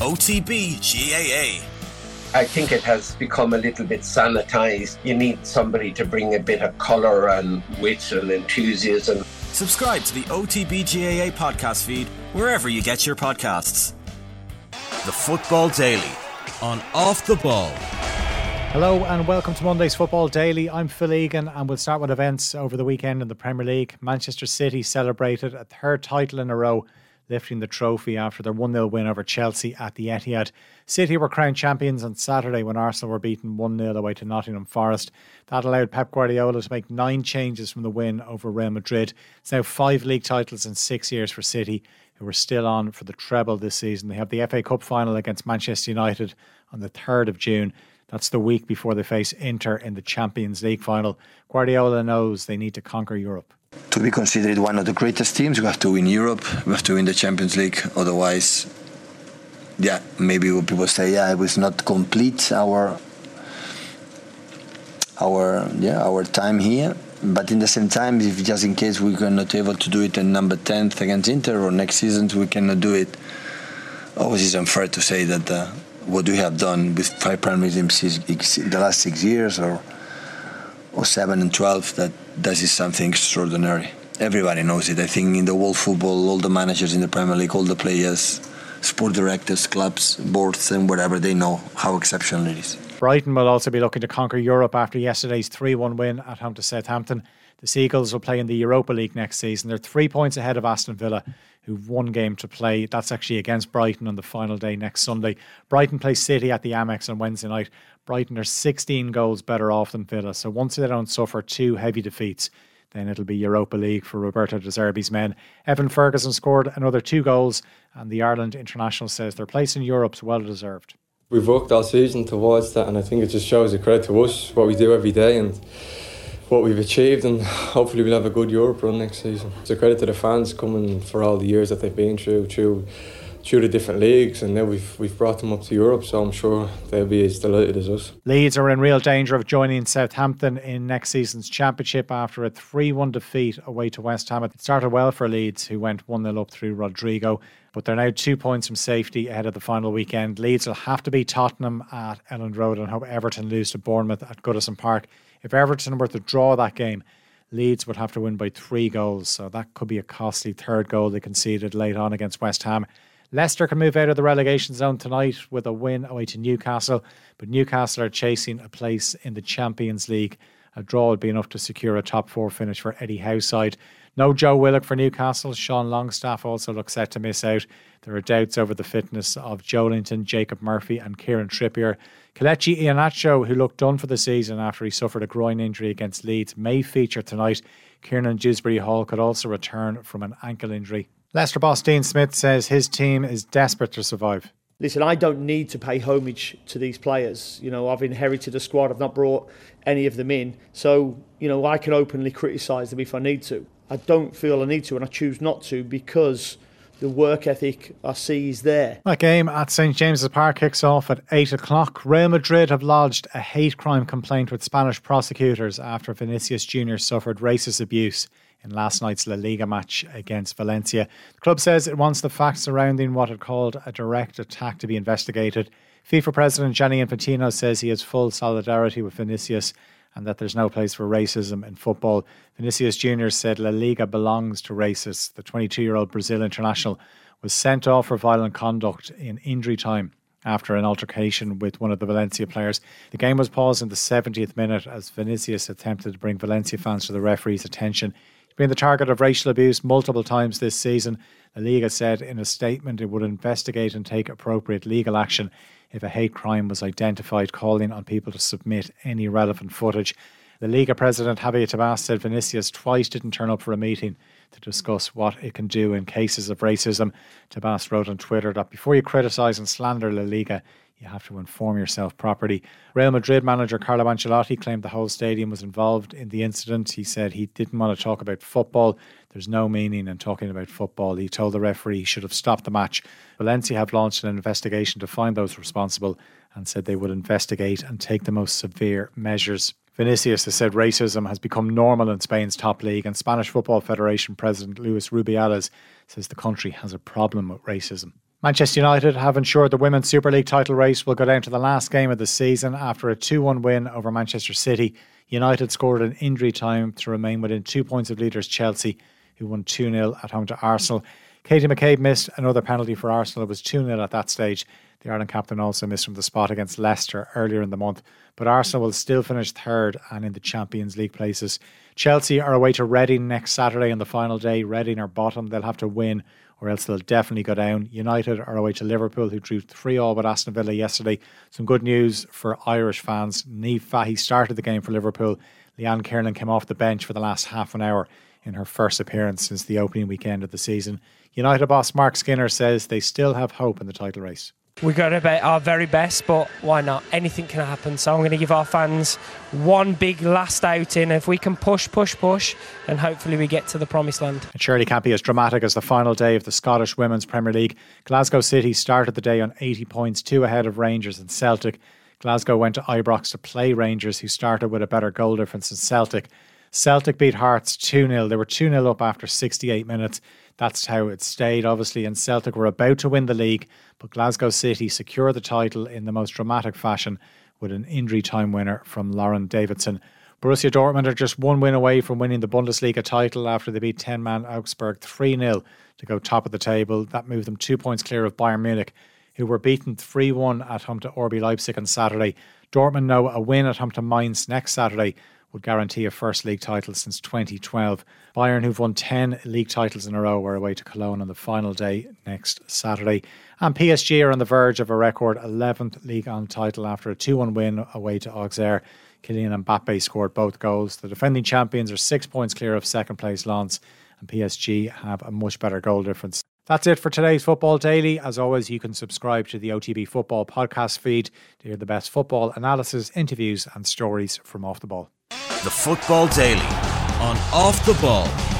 OTB GAA. I think it has become a little bit sanitized. You need somebody to bring a bit of colour and wit and enthusiasm. Subscribe to the OTB GAA podcast feed wherever you get your podcasts. The Football Daily on Off the Ball. Hello and welcome to Monday's Football Daily. I'm Phil Egan and we'll start with events over the weekend in the Premier League. Manchester City celebrated a third title in a row lifting the trophy after their 1 0 win over Chelsea at the Etihad. City were crowned champions on Saturday when Arsenal were beaten 1 0 away to Nottingham Forest. That allowed Pep Guardiola to make nine changes from the win over Real Madrid. It's now five league titles in six years for City, who are still on for the treble this season. They have the FA Cup final against Manchester United on the 3rd of June. That's the week before they face Inter in the Champions League final. Guardiola knows they need to conquer Europe. To be considered one of the greatest teams, we have to win Europe, we have to win the Champions League. Otherwise, yeah, maybe people say, yeah, it was not complete our our yeah our time here. But in the same time, if just in case we are not able to do it in number 10th against Inter or next season we cannot do it, always it's unfair to say that uh, what we have done with five Premier Leagues in the last six years or or seven and 12 that this is something extraordinary. Everybody knows it. I think in the world football, all the managers in the Premier League, all the players, sport directors, clubs, boards, and whatever, they know how exceptional it is. Brighton will also be looking to conquer Europe after yesterday's 3 1 win at home to Southampton. The Seagulls will play in the Europa League next season. They're three points ahead of Aston Villa, who've one game to play. That's actually against Brighton on the final day next Sunday. Brighton play City at the Amex on Wednesday night. Brighton are 16 goals better off than Villa. So once they don't suffer two heavy defeats, then it'll be Europa League for Roberto De Zerbi's men. Evan Ferguson scored another two goals, and the Ireland international says their place in Europe's well deserved. We've worked all season towards that, and I think it just shows a credit to us what we do every day and what we've achieved, and hopefully we'll have a good Europe run next season. It's a credit to the fans coming for all the years that they've been through, through through the different leagues, and now we've we've brought them up to Europe. So I'm sure they'll be as delighted as us. Leeds are in real danger of joining Southampton in next season's championship after a 3-1 defeat away to West Ham. It started well for Leeds, who went 1-0 up through Rodrigo, but they're now two points from safety ahead of the final weekend. Leeds will have to beat Tottenham at Elland Road and hope Everton lose to Bournemouth at Goodison Park. If Everton were to draw that game, Leeds would have to win by three goals, so that could be a costly third goal they conceded late on against West Ham. Leicester can move out of the relegation zone tonight with a win away to Newcastle, but Newcastle are chasing a place in the Champions League. A draw would be enough to secure a top four finish for Eddie Howe's side. No Joe Willock for Newcastle. Sean Longstaff also looks set to miss out. There are doubts over the fitness of Joelinton, Jacob Murphy, and Kieran Trippier. Kelechi Iheanacho, who looked done for the season after he suffered a groin injury against Leeds, may feature tonight. Kiernan Dewsbury Hall could also return from an ankle injury. Leicester boss Dean Smith says his team is desperate to survive. Listen, I don't need to pay homage to these players. You know, I've inherited a squad. I've not brought any of them in. So, you know, I can openly criticise them if I need to. I don't feel I need to, and I choose not to because the work ethic I see is there. That game at St James's Park kicks off at 8 o'clock. Real Madrid have lodged a hate crime complaint with Spanish prosecutors after Vinicius Jr. suffered racist abuse in last night's La Liga match against Valencia. The club says it wants the facts surrounding what it called a direct attack to be investigated. FIFA President Gianni Infantino says he has full solidarity with Vinicius and that there's no place for racism in football. Vinicius Jr. said La Liga belongs to racists. The 22 year old Brazil international was sent off for violent conduct in injury time after an altercation with one of the Valencia players. The game was paused in the 70th minute as Vinicius attempted to bring Valencia fans to the referee's attention been the target of racial abuse multiple times this season. The Liga said in a statement it would investigate and take appropriate legal action if a hate crime was identified, calling on people to submit any relevant footage. The Liga president Javier Tebas said Vinicius twice didn't turn up for a meeting to discuss what it can do in cases of racism. Tebas wrote on Twitter that before you criticise and slander La Liga, you have to inform yourself properly. Real Madrid manager Carlo Ancelotti claimed the whole stadium was involved in the incident. He said he didn't want to talk about football. There's no meaning in talking about football. He told the referee he should have stopped the match. Valencia have launched an investigation to find those responsible and said they would investigate and take the most severe measures. Vinicius has said racism has become normal in Spain's top league, and Spanish Football Federation President Luis Rubiales says the country has a problem with racism. Manchester United have ensured the Women's Super League title race will go down to the last game of the season after a 2 1 win over Manchester City. United scored an injury time to remain within two points of leaders Chelsea, who won 2 0 at home to Arsenal. Katie McCabe missed another penalty for Arsenal. It was 2 0 at that stage. The Ireland captain also missed from the spot against Leicester earlier in the month. But Arsenal will still finish third and in the Champions League places. Chelsea are away to Reading next Saturday on the final day. Reading are bottom. They'll have to win or else they'll definitely go down. United are away to Liverpool, who drew 3 all with Aston Villa yesterday. Some good news for Irish fans. Niamh Fahey started the game for Liverpool. Leanne Kiernan came off the bench for the last half an hour in her first appearance since the opening weekend of the season. United boss Marc Skinner says they still have hope in the title race we got to be our very best, but why not? Anything can happen. So I'm going to give our fans one big last outing. If we can push, push, push, and hopefully we get to the promised land. It surely can't be as dramatic as the final day of the Scottish Women's Premier League. Glasgow City started the day on 80 points, two ahead of Rangers and Celtic. Glasgow went to Ibrox to play Rangers, who started with a better goal difference than Celtic. Celtic beat Hearts 2 0. They were 2 0 up after 68 minutes. That's how it stayed, obviously. And Celtic were about to win the league, but Glasgow City secured the title in the most dramatic fashion with an injury time winner from Lauren Davidson. Borussia Dortmund are just one win away from winning the Bundesliga title after they beat 10 man Augsburg 3 0 to go top of the table. That moved them two points clear of Bayern Munich, who were beaten 3 1 at home to RB Leipzig on Saturday. Dortmund know a win at home to Mainz next Saturday would guarantee a first league title since 2012. Bayern, who've won 10 league titles in a row, are away to Cologne on the final day next Saturday. And PSG are on the verge of a record 11th league on title after a 2 1 win away to Auxerre. Kylian Mbappe scored both goals. The defending champions are six points clear of second place Lens, and PSG have a much better goal difference. That's it for today's Football Daily. As always, you can subscribe to the OTB Football podcast feed to hear the best football analysis, interviews, and stories from off the ball. The Football Daily on Off the Ball.